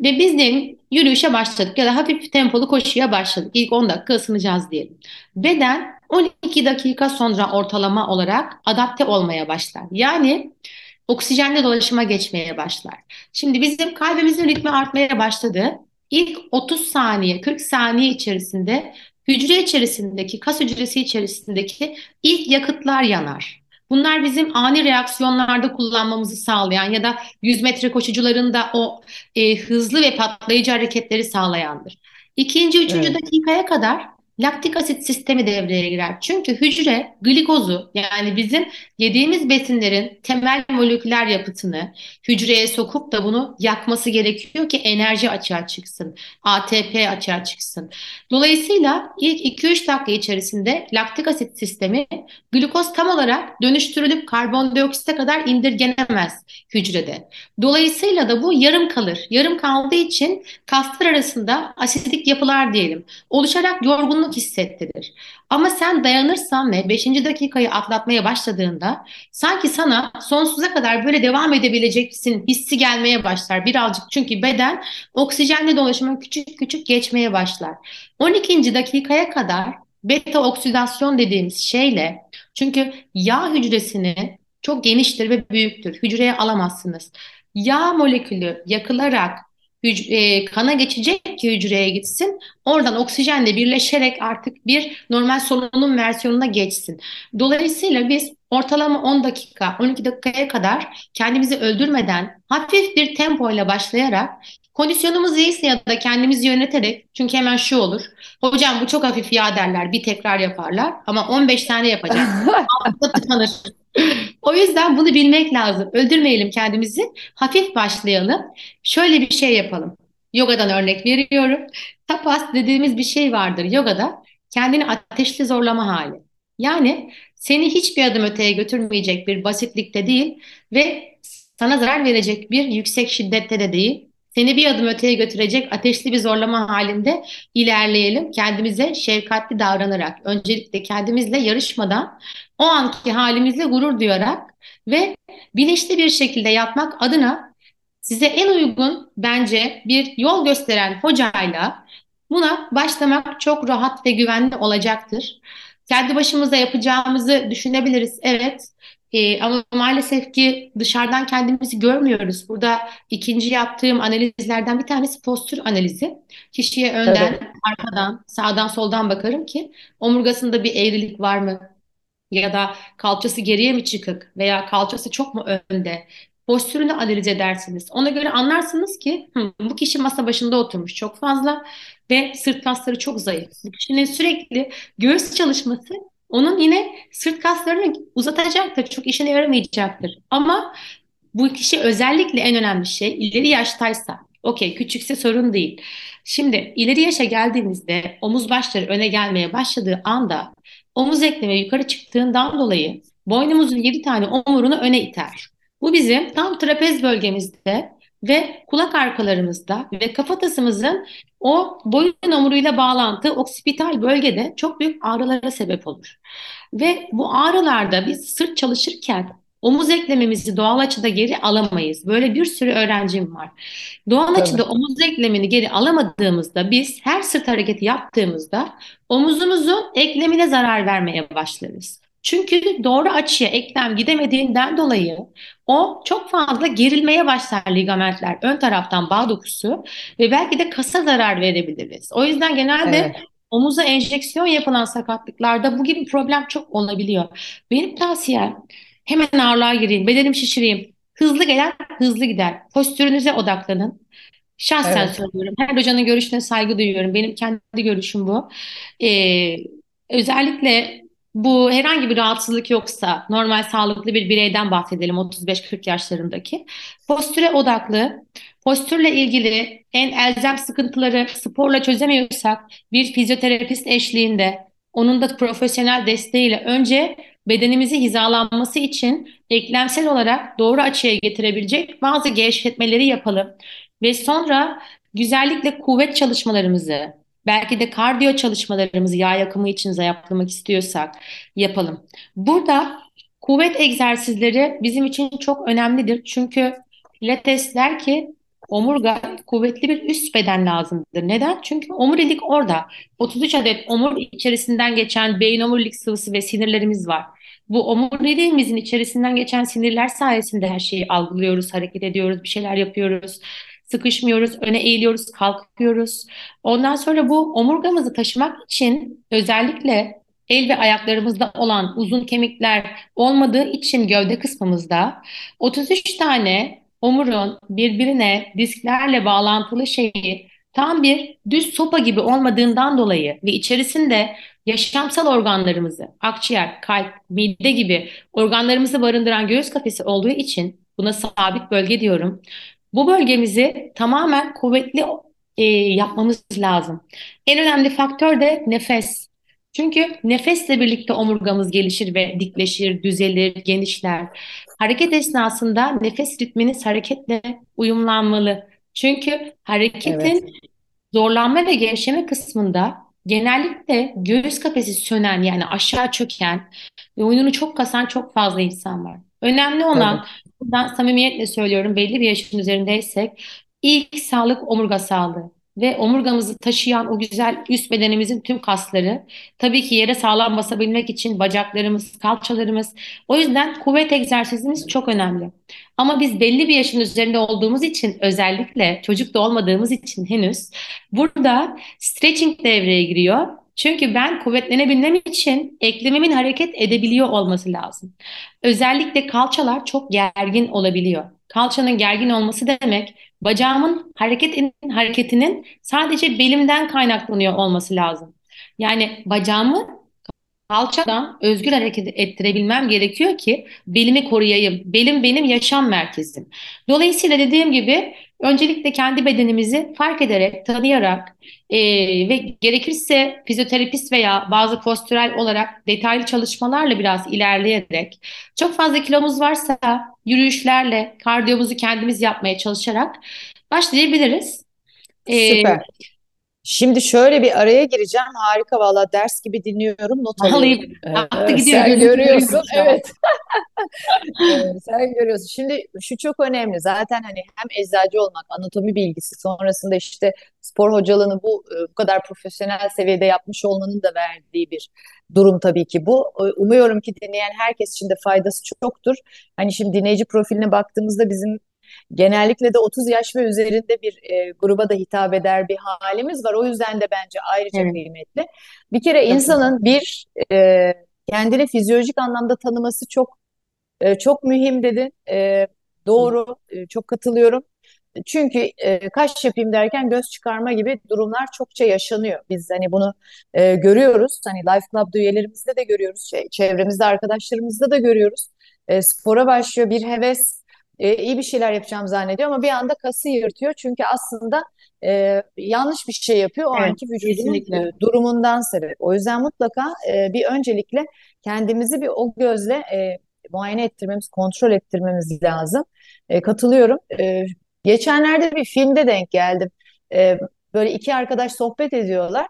Ve biz de yürüyüşe başladık ya da hafif tempolu koşuya başladık. İlk 10 dakika ısınacağız diyelim. Beden 12 dakika sonra ortalama olarak adapte olmaya başlar. Yani oksijenle dolaşıma geçmeye başlar. Şimdi bizim kalbimizin ritmi artmaya başladı. İlk 30 saniye, 40 saniye içerisinde hücre içerisindeki, kas hücresi içerisindeki ilk yakıtlar yanar. Bunlar bizim ani reaksiyonlarda kullanmamızı sağlayan ya da 100 metre koşucuların da o e, hızlı ve patlayıcı hareketleri sağlayandır. İkinci, üçüncü evet, dakikaya kadar laktik asit sistemi devreye girer. Çünkü hücre glikozu yani bizim yediğimiz besinlerin temel moleküler yapıtını hücreye sokup da bunu yakması gerekiyor ki enerji açığa çıksın. ATP açığa çıksın. Dolayısıyla ilk 2-3 dakika içerisinde laktik asit sistemi glikoz tam olarak dönüştürülüp karbondioksite kadar indirgenemez hücrede. Dolayısıyla da bu yarım kalır. Yarım kaldığı için kaslar arasında asidik yapılar diyelim oluşarak yorgunluk hissettirir. Ama sen dayanırsan ve beşinci dakikayı atlatmaya başladığında sanki sana sonsuza kadar böyle devam edebileceksin hissi gelmeye başlar birazcık. Çünkü beden oksijenle dolaşımın küçük küçük geçmeye başlar. 12. dakikaya kadar beta oksidasyon dediğimiz şeyle çünkü yağ hücresini çok geniştir ve büyüktür. Hücreye alamazsınız. Yağ molekülü yakılarak e, kana geçecek ki hücreye gitsin. Oradan oksijenle birleşerek artık bir normal solunum versiyonuna geçsin. Dolayısıyla biz ortalama 10 dakika, 12 dakikaya kadar kendimizi öldürmeden hafif bir tempo ile başlayarak kondisyonumuz iyiyse ya da kendimizi yöneterek çünkü hemen şu olur. Hocam bu çok hafif ya derler, bir tekrar yaparlar ama 15 tane. Altında tıkanır. O yüzden bunu bilmek lazım. Öldürmeyelim kendimizi. Hafif başlayalım. Şöyle bir şey yapalım. Yogadan örnek veriyorum. Tapas dediğimiz bir şey vardır yogada. Kendini ateşli zorlama hali. Yani seni hiçbir adım öteye götürmeyecek bir basitlikte değil ve sana zarar verecek bir yüksek şiddette de değil. Seni bir adım öteye götürecek ateşli bir zorlama halinde ilerleyelim. Kendimize şefkatli davranarak, öncelikle kendimizle yarışmadan o anki halimizle gurur duyarak ve bilinçli bir şekilde yapmak adına size en uygun bence bir yol gösteren hocayla buna başlamak çok rahat ve güvenli olacaktır. Kendi başımıza yapacağımızı düşünebiliriz, evet. Ee, ama maalesef ki dışarıdan kendimizi görmüyoruz. Burada ikinci yaptığım analizlerden bir tanesi postür analizi. Kişiye önden, arkadan, sağdan, soldan bakarım ki omurgasında bir eğrilik var mı? ya da kalçası geriye mi çıkık veya kalçası çok mu önde? Postürünü analiz edersiniz. Ona göre anlarsınız ki "Hı, bu kişi masa başında oturmuş çok fazla ve sırt kasları çok zayıf. Bu kişinin sürekli göğüs çalışması onun yine sırt kaslarını uzatacaktır. Çok işine yaramayacaktır. Ama bu kişi özellikle en önemli şey ileri yaştaysa. Okey, küçükse sorun değil. Şimdi ileri yaşa geldiğimizde omuz başları öne gelmeye başladığı anda omuz eklemi yukarı çıktığından dolayı boynumuzun 7 tane omurunu öne iter. Bu bizim tam trapez bölgemizde ve kulak arkalarımızda ve kafatasımızın o boyun omuruyla bağlantı oksipital bölgede çok büyük ağrılara sebep olur. Ve bu ağrılarda biz sırt çalışırken omuz eklemimizi doğal açıda geri alamayız. Böyle bir sürü öğrencim var. Doğal Tabii. açıda omuz eklemini geri alamadığımızda biz her sırt hareketi yaptığımızda omuzumuzun eklemine zarar vermeye başlarız. Çünkü doğru açıya eklem gidemediğinden dolayı o çok fazla gerilmeye başlar ligamentler, ön taraftan bağ dokusu ve belki de kasa zarar verebiliriz. O yüzden genelde Evet. omuza enjeksiyon yapılan sakatlıklarda bu gibi problem çok olabiliyor. Benim tavsiyem hemen ağırlığa gireyim, bedenim şişireyim. Hızlı gelen hızlı gider. Postürünüze odaklanın. Şahsen Evet, söylüyorum. Her hocanın görüşüne saygı duyuyorum. Benim kendi görüşüm bu. Ee, özellikle bu herhangi bir rahatsızlık yoksa normal sağlıklı bir bireyden bahsedelim 35-40 yaşlarındaki. Postüre odaklı, postürle ilgili en elzem sıkıntıları sporla çözemiyorsak bir fizyoterapist eşliğinde onun da profesyonel desteğiyle önce bedenimizi hizalanması için eklemsel olarak doğru açıya getirebilecek bazı gevşetmeleri yapalım. Ve sonra güzellikle kuvvet çalışmalarımızı, belki de kardiyo çalışmalarımızı yağ yakımı için zayıflamak istiyorsak yapalım. Burada kuvvet egzersizleri bizim için çok önemlidir. Çünkü Pilates der ki omurga kuvvetli bir üst beden lazımdır. Neden? Çünkü omurilik orada. 33 adet omur içerisinden geçen beyin omurilik sıvısı ve sinirlerimiz var. Bu omuriliğimizin içerisinden geçen sinirler sayesinde her şeyi algılıyoruz, hareket ediyoruz, bir şeyler yapıyoruz. Sıkışmıyoruz, öne eğiliyoruz, kalkıyoruz. Ondan sonra bu omurgamızı taşımak için özellikle el ve ayaklarımızda olan uzun kemikler olmadığı için gövde kısmımızda 33 tane omurun birbirine disklerle bağlantılı şeyi tam bir düz sopa gibi olmadığından dolayı ve içerisinde yaşamsal organlarımızı, akciğer, kalp, mide gibi organlarımızı barındıran göğüs kafesi olduğu için buna sabit bölge diyorum. Bu bölgemizi tamamen kuvvetli e, yapmamız lazım. En önemli faktör de nefes. Çünkü nefesle birlikte omurgamız gelişir ve dikleşir, düzelir, genişler. Hareket esnasında nefes ritminiz hareketle uyumlanmalı. Çünkü evet, hareketin zorlanma ve gevşeme kısmında genellikle göğüs kafesi sönen yani aşağı çöken ve oyununu çok kasan çok fazla insan var. Önemli olan, buradan samimiyetle söylüyorum belli bir yaşın üzerindeysek ilk sağlık omurga sağlığı ve omurgamızı taşıyan o güzel üst bedenimizin tüm kasları tabii ki yere sağlam basabilmek için bacaklarımız, kalçalarımız o yüzden kuvvet egzersizimiz çok önemli. Ama biz belli bir yaşın üzerinde olduğumuz için özellikle çocuk da olmadığımız için henüz burada stretching devreye giriyor. Çünkü ben kuvvetlenebilmem için eklemimin hareket edebiliyor olması lazım. Özellikle kalçalar çok gergin olabiliyor. Kalçanın gergin olması demek bacağımın hareketinin, hareketinin sadece belimden kaynaklanıyor olması lazım. Yani bacağımı Kalçadan özgür hareket ettirebilmem gerekiyor ki belimi koruyayım. Belim benim yaşam merkezim. Dolayısıyla dediğim gibi öncelikle kendi bedenimizi fark ederek, tanıyarak e, ve gerekirse fizyoterapist veya bazı postürel olarak detaylı çalışmalarla biraz ilerleyerek çok fazla kilomuz varsa yürüyüşlerle kardiyomuzu kendimiz yapmaya çalışarak başlayabiliriz. E, Süper. Şimdi şöyle bir araya gireceğim. Harika valla ders gibi dinliyorum, not vallahi aktı gidiyor sen görüyorsun, evet. Sen görüyorsun. Şimdi şu çok önemli. Zaten hani hem eczacı olmak, anatomi bilgisi, sonrasında işte spor hocalığını bu e, bu kadar profesyonel seviyede yapmış olmanın da verdiği bir durum tabii ki bu. E, Umuyorum ki dinleyen herkes için de faydası çoktur. Hani şimdi dinleyici profiline baktığımızda bizim Genellikle de 30 yaş ve üzerinde bir e, gruba da hitap eder bir halimiz var. O yüzden de bence ayrıca Evet, kıymetli. Bir kere insanın bir e, kendini fizyolojik anlamda tanıması çok e, çok mühim dedin. E, doğru, e, çok katılıyorum. Çünkü e, kaş yapayım derken göz çıkarma gibi durumlar çokça yaşanıyor. Biz hani bunu e, görüyoruz. Hani Life Club üyelerimizde de görüyoruz. Şey, çevremizde arkadaşlarımızda da görüyoruz. E, spora başlıyor bir heves e, iyi bir şeyler yapacağım zannediyor ama bir anda kası yırtıyor. Çünkü aslında e, yanlış bir şey yapıyor o Evet, anki vücudunun kesinlikle. e, durumundan sebep. O yüzden mutlaka e, bir öncelikle kendimizi bir o gözle e, muayene ettirmemiz, kontrol ettirmemiz lazım. E, katılıyorum. E, geçenlerde bir filmde denk geldim. E, böyle iki arkadaş sohbet ediyorlar.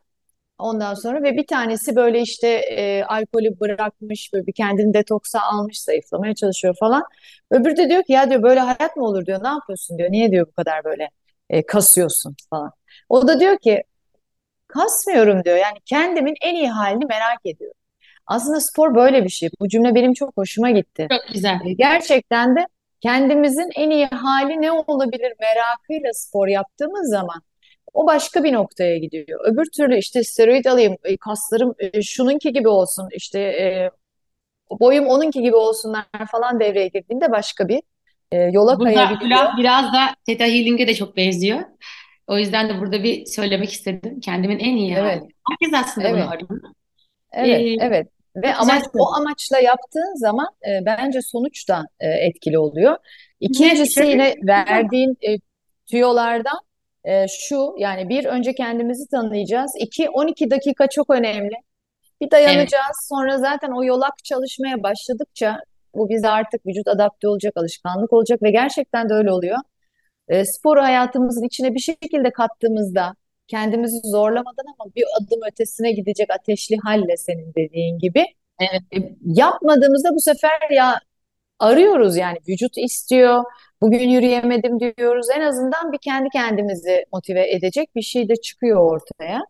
Ondan sonra ve bir tanesi böyle işte e, alkolü bırakmış, böyle bir kendini detoksa almış, zayıflamaya çalışıyor falan. Öbürü de diyor ki ya diyor böyle hayat mı olur diyor. Ne yapıyorsun diyor. Niye diyor bu kadar böyle e, kasıyorsun falan. O da diyor ki kasmıyorum diyor. Yani kendimin en iyi halini merak ediyorum. Aslında spor böyle bir şey. Bu cümle benim çok hoşuma gitti. Çok güzel. E, gerçekten de kendimizin en iyi hali ne olabilir merakıyla spor yaptığımız zaman o başka bir noktaya gidiyor. Öbür türlü işte steroid alayım, e, kaslarım e, şununki gibi olsun, işte e, boyum onunki gibi olsunlar falan devreye girdiğinde başka bir yola Burada kayabiliyor. biraz da Theta Healing'e de çok benziyor. O yüzden de burada bir söylemek istedim. Kendimin en iyi Evet, hali. Herkes aslında bunu evet, arıyor. evet, Ee, evet. Ve amaç o amaçla yaptığın zaman e, bence sonuç da e, etkili oluyor. İkincisi yine verdiğin e, tüyolardan e, şu yani bir önce kendimizi tanıyacağız. İki 12 dakika çok önemli. Bir evet, dayanacağız. Sonra zaten o yolak çalışmaya başladıkça bu bize artık vücut adapte olacak, alışkanlık olacak ve gerçekten de öyle oluyor. E, sporu hayatımızın içine bir şekilde kattığımızda kendimizi zorlamadan ama bir adım ötesine gidecek ateşli halle senin dediğin gibi evet, e, yapmadığımızda bu sefer ya arıyoruz yani vücut istiyor. Bugün yürüyemedim diyoruz. En azından bir kendi kendimizi motive edecek bir şey de çıkıyor ortaya.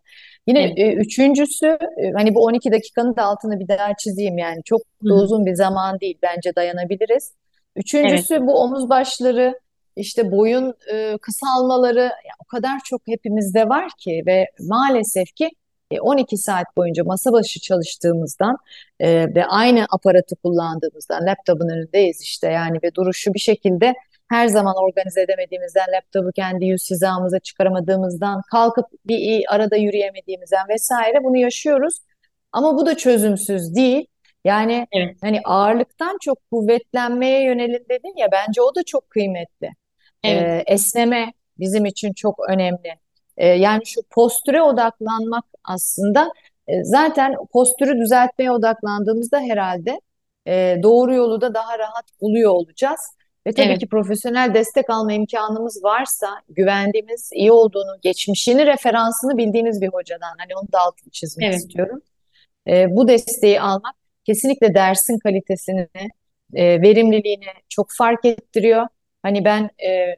Yine evet. e, üçüncüsü e, hani bu 12 dakikanın da altını bir daha çizeyim yani çok da uzun bir zaman değil bence dayanabiliriz. Evet, Üçüncüsü bu omuz başları işte boyun e, kısalmaları ya o kadar çok hepimizde var ki ve maalesef ki e, 12 saat boyunca masa başı çalıştığımızdan e, ve aynı aparatı kullandığımızdan laptopun önündeyiz işte yani ve duruşu bir şekilde her zaman organize edemediğimizden laptopu kendi yüz hizamıza çıkaramadığımızdan kalkıp bir arada yürüyemediğimizden vesaire bunu yaşıyoruz. Ama bu da çözümsüz değil. Yani evet, hani ağırlıktan çok kuvvetlenmeye yönelin dedin ya bence o da çok kıymetli. evet, Ee, esneme bizim için çok önemli. Ee, yani şu postüre odaklanmak aslında e, zaten postürü düzeltmeye odaklandığımızda herhalde e, doğru yolu da daha rahat buluyor olacağız. Ve tabii evet, ki profesyonel destek alma imkanımız varsa güvendiğimiz, iyi olduğunu, geçmişini, referansını bildiğimiz bir hocadan hani onu da altını çizmek evet. istiyorum. E, bu desteği almak kesinlikle dersin kalitesini, e, verimliliğini çok fark ettiriyor. Hani ben e,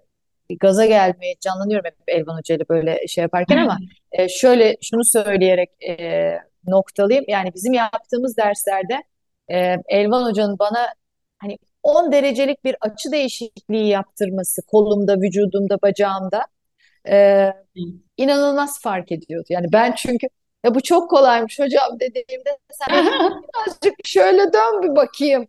gaza gelmeye canlanıyorum hep Elvan Hoca ile böyle şey yaparken ama e, şöyle şunu söyleyerek e, noktalayayım. Yani bizim yaptığımız derslerde e, Elvan Hoca'nın bana hani 10 derecelik bir açı değişikliği yaptırması kolumda, vücudumda, bacağımda e, inanılmaz fark ediyordu. Yani ben çünkü ya bu çok kolaymış hocam dediğimde sen birazcık şöyle dön bir bakayım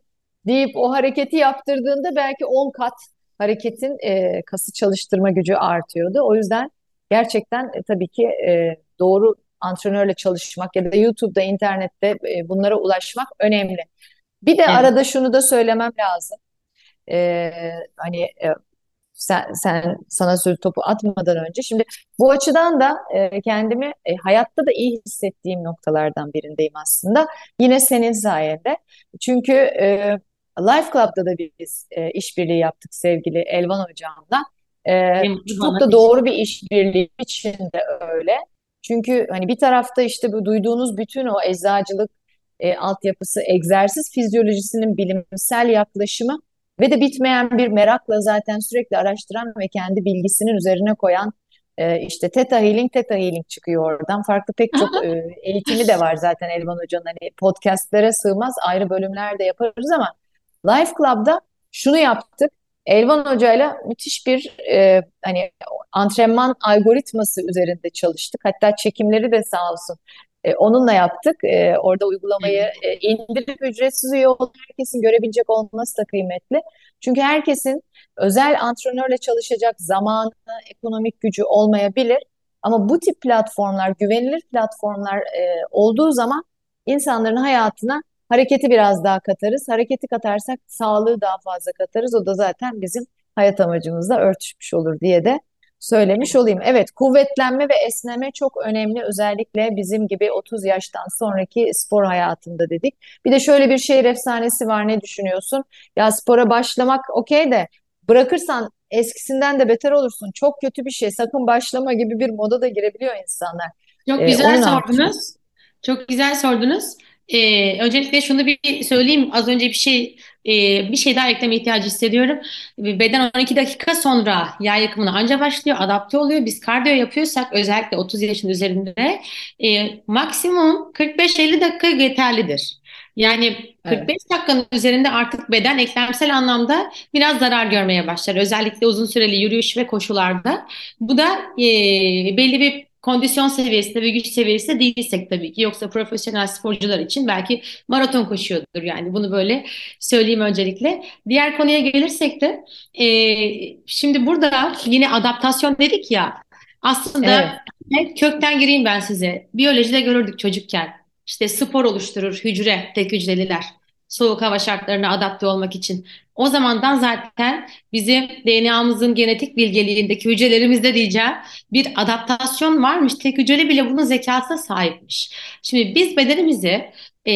deyip o hareketi yaptırdığında belki 10 kat hareketin e, kası çalıştırma gücü artıyordu. O yüzden gerçekten e, tabii ki e, doğru antrenörle çalışmak ya da YouTube'da, internette e, bunlara ulaşmak önemli. Bir de Evet, arada şunu da söylemem lazım. E, hani e, sen, sen sana sözü topu atmadan önce. Şimdi bu açıdan da e, kendimi e, hayatta da iyi hissettiğim noktalardan birindeyim aslında. Yine senin sayende. Çünkü e, Life Club'da da biz e, işbirliği yaptık sevgili Elvan hocamla. E, çok da doğru bir işbirliği için de öyle. Çünkü hani bir tarafta işte bu duyduğunuz bütün o eczacılık e, altyapısı, egzersiz fizyolojisinin bilimsel yaklaşımı ve de bitmeyen bir merakla zaten sürekli araştıran ve kendi bilgisinin üzerine koyan e, işte Theta Healing, Theta Healing çıkıyor oradan. Farklı pek çok e, eğitimi de var zaten Elvan Hoca'nın. Hani podcastlere sığmaz ayrı bölümler de yaparız ama Life Club'da şunu yaptık. Elvan Hoca'yla müthiş bir e, hani antrenman algoritması üzerinde çalıştık. Hatta çekimleri de sağ olsun e, onunla yaptık. E, orada uygulamayı e, indirip ücretsiz üye olan herkesin görebilecek olması da kıymetli. Çünkü herkesin özel antrenörle çalışacak zamanı, ekonomik gücü olmayabilir. Ama bu tip platformlar, güvenilir platformlar e, olduğu zaman insanların hayatına hareketi biraz daha katarız. Hareketi katarsak sağlığı daha fazla katarız. O da zaten bizim hayat amacımızla örtüşmüş olur diye de söylemiş olayım. Evet, kuvvetlenme ve esneme çok önemli. Özellikle bizim gibi 30 yaştan sonraki spor hayatında dedik. Bir de şöyle bir şehir efsanesi var. Ne düşünüyorsun? Ya spora başlamak okey de bırakırsan eskisinden de beter olursun. Çok kötü bir şey. Sakın başlama gibi bir moda da girebiliyor insanlar. Çok Ee, güzel ne sordunuz. Çok güzel sordunuz. Ee, öncelikle şunu bir söyleyeyim. Az önce bir şey e, bir şey daha ekleme ihtiyacı hissediyorum. Beden 12 dakika sonra yağ yakımına anca başlıyor, adapte oluyor. Biz kardiyo yapıyorsak özellikle 30 yaşın üzerinde e, maksimum 45-50 dakika yeterlidir. Yani Evet. 45 dakikanın üzerinde artık beden eklemsel anlamda biraz zarar görmeye başlar. Özellikle uzun süreli yürüyüş ve koşularda. Bu da e, belli bir kondisyon seviyesinde ve güç seviyesinde değilsek tabii ki. Yoksa profesyonel sporcular için belki maraton koşuyordur yani. Bunu böyle söyleyeyim öncelikle. Diğer konuya gelirsek de e, şimdi burada yine adaptasyon dedik ya. Aslında Evet, kökten gireyim ben size. Biyolojide görürdük çocukken. İşte spor oluşturur hücre, tek hücreliler. Soğuk hava şartlarına adapte olmak için. O zamandan zaten bizim DNA'mızın genetik bilgeliğindeki hücrelerimizde diyeceğim bir adaptasyon varmış. Tek hücreli bile bunun zekasına sahipmiş. Şimdi biz bedenimizi e,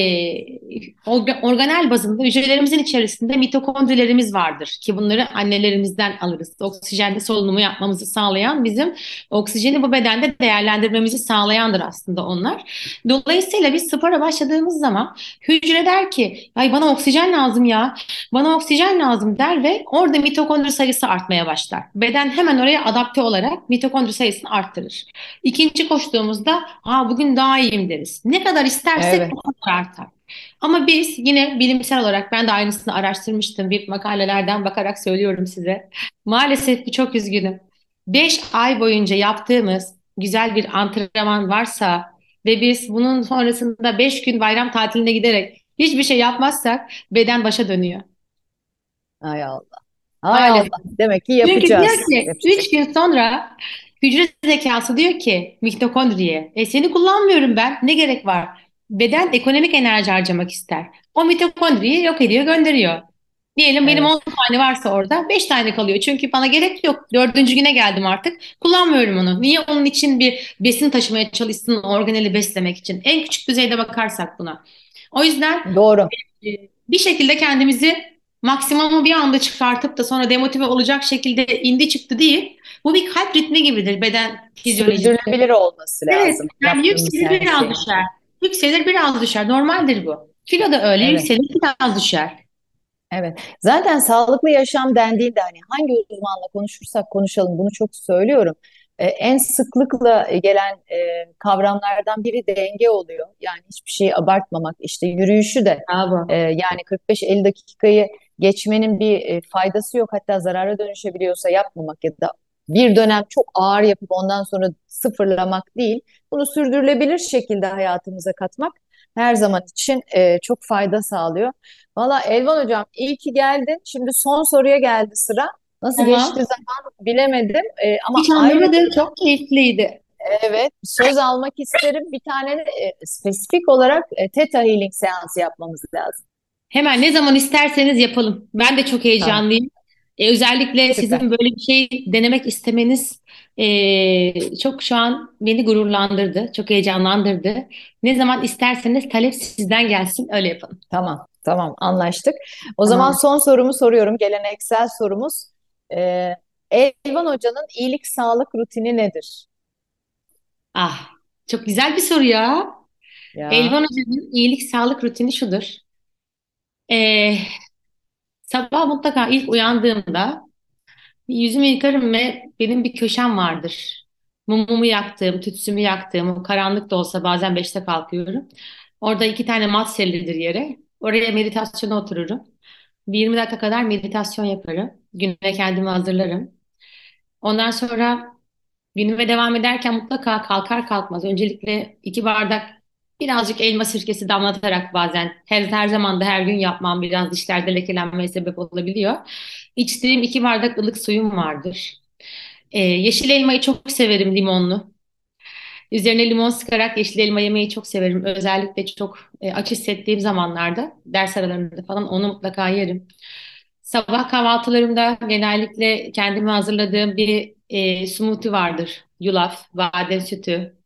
orga- organel bazında hücrelerimizin içerisinde mitokondrilerimiz vardır ki bunları annelerimizden alırız. Oksijenli solunumu yapmamızı sağlayan bizim oksijeni bu bedende değerlendirmemizi sağlayandır aslında onlar. Dolayısıyla biz spora başladığımız zaman hücre der ki ay bana oksijen lazım ya bana oksijen lazım der ve orada mitokondri sayısı artmaya başlar. Beden hemen oraya adapte olarak mitokondri sayısını arttırır. İkinci koştuğumuzda Aa, bugün daha iyiyim deriz. Ne kadar istersek evet, o kadar artar. Ama biz yine bilimsel olarak ben de aynısını araştırmıştım. Bir makalelerden bakarak söylüyorum size. Maalesef ki çok üzgünüm. 5 ay boyunca yaptığımız güzel bir antrenman varsa ve biz bunun sonrasında 5 gün bayram tatiline giderek hiçbir şey yapmazsak beden başa dönüyor. hay Allah. Allah. Maalesef. Demek ki Çünkü diyor yapacağız. ki Yapacağız. 3 gün sonra hücre zekası diyor ki mitokondriye e seni kullanmıyorum ben ne gerek var? Beden ekonomik enerji harcamak ister. O mitokondriyi yok ediyor gönderiyor. Diyelim benim Evet, 10 tane varsa orada 5 tane kalıyor. Çünkü bana gerek yok. Dördüncü güne geldim artık. Kullanmıyorum onu. Niye onun için bir besin taşımaya çalışsın organeli beslemek için? En küçük düzeyde bakarsak buna. O yüzden doğru. e, bir şekilde kendimizi maksimumu bir anda çıkartıp da sonra demotive olacak şekilde indi çıktı değil. Bu bir kalp ritmi gibidir beden fizyolojisi. Sürdürülebilir olması Evet, lazım yani yaptığımız yükselir biraz şey. düşer. Yükselir biraz düşer. Normaldir bu. Kilo da öyle Evet. yükselir biraz düşer. Evet. Zaten sağlıklı yaşam dendiğinde hani hangi uzmanla konuşursak konuşalım bunu çok söylüyorum. Ee, en sıklıkla gelen e, kavramlardan biri denge oluyor. Yani hiçbir şeyi abartmamak. İşte yürüyüşü de Bravo. e, yani 45-50 dakikayı geçmenin bir e, faydası yok. Hatta zarara dönüşebiliyorsa yapmamak ya da bir dönem çok ağır yapıp ondan sonra sıfırlamak değil. Bunu sürdürülebilir şekilde hayatımıza katmak her zaman için e, çok fayda sağlıyor. Valla Elvan Hocam iyi ki geldin. Şimdi son soruya geldi sıra. Nasıl geçti Tamam. zaman bilemedim. E, ama Hiç anlamadım. Çok keyifliydi. evet söz almak isterim. Bir tane de, e, spesifik olarak e, Theta Healing seansı yapmamız lazım. Hemen ne zaman isterseniz yapalım. Ben de çok heyecanlıyım. E, özellikle süper. sizin böyle bir şey denemek istemeniz e, çok şu an beni gururlandırdı. Çok heyecanlandırdı. Ne zaman isterseniz talep sizden gelsin. Öyle yapalım. Tamam, tamam anlaştık. O zaman Tamam. son sorumu soruyorum. Geleneksel sorumuz. E, Elvan Hoca'nın iyilik sağlık rutini nedir? Ah, çok güzel bir soru ya. Ya, Elvan Hoca'nın iyilik sağlık rutini şudur. E, sabah mutlaka ilk uyandığımda yüzümü yıkarım ve benim bir köşem vardır. Mumumu yaktığım, tütsümü yaktığım, karanlık da olsa bazen beşte kalkıyorum. Orada iki tane mat serilir yere. Oraya meditasyona otururum. Bir 20 dakika kadar meditasyon yaparım. Güne kendimi hazırlarım. Ondan sonra günüme devam ederken mutlaka kalkar kalkmaz öncelikle iki bardak birazcık elma sirkesi damlatarak bazen her, her zaman da her gün yapmam biraz dişlerde lekelenmeye sebep olabiliyor. İçtiğim iki bardak ılık suyum vardır. Ee, yeşil elmayı çok severim limonlu. Üzerine limon sıkarak yeşil elma yemeyi çok severim. Özellikle çok e, aç hissettiğim zamanlarda ders aralarında falan onu mutlaka yerim. Sabah kahvaltılarımda genellikle kendime hazırladığım bir e, smoothie vardır. Yulaf, badem sütü,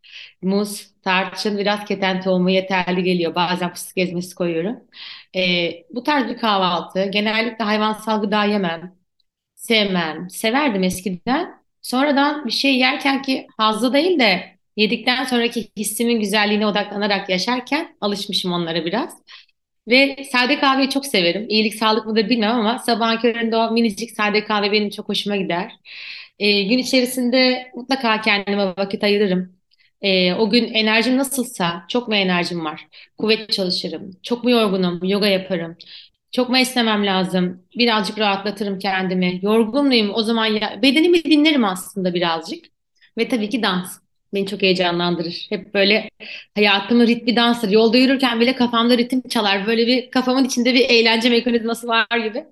muz, tarçın, biraz keten tohumu yeterli geliyor. Bazen fıstık ezmesi koyuyorum. E, bu tarz bir kahvaltı. Genellikle hayvansal gıda yemem. Sevmem. Severdim eskiden. Sonradan bir şey yerken ki hazzı değil de yedikten sonraki hissimin güzelliğine odaklanarak yaşarken alışmışım onlara biraz. Ve sade kahveyi çok severim. İyilik sağlık mıdır bilmem ama sabahın köründe o minicik sade kahve benim çok hoşuma gider. Ee, gün içerisinde mutlaka kendime vakit ayırırım. Ee, o gün enerjim nasılsa, çok mu enerjim var? Kuvvet çalışırım. Çok mu yorgunum? Yoga yaparım. Çok mu esnemem lazım? Birazcık rahatlatırım kendimi. Yorgun muyum? O zaman ya, bedenimi dinlerim aslında birazcık. Ve tabii ki dans. Beni çok heyecanlandırır. Hep böyle hayatımın ritmi dansır. Yolda yürürken bile kafamda ritim çalar. Böyle bir kafamın içinde bir eğlence mekanizması var gibi.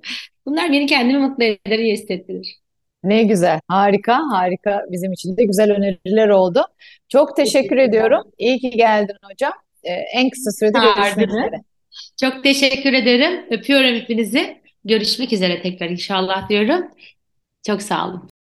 Bunlar beni kendimi mutlu eder, iyi hissettirir. Ne güzel, harika, harika. Bizim için de güzel öneriler oldu. Çok teşekkür ediyorum. İyi ki geldin hocam. Ee, en kısa sürede görüşmek üzere. Çok teşekkür ederim. Öpüyorum hepinizi. Görüşmek üzere tekrar inşallah diyorum. Çok sağ olun.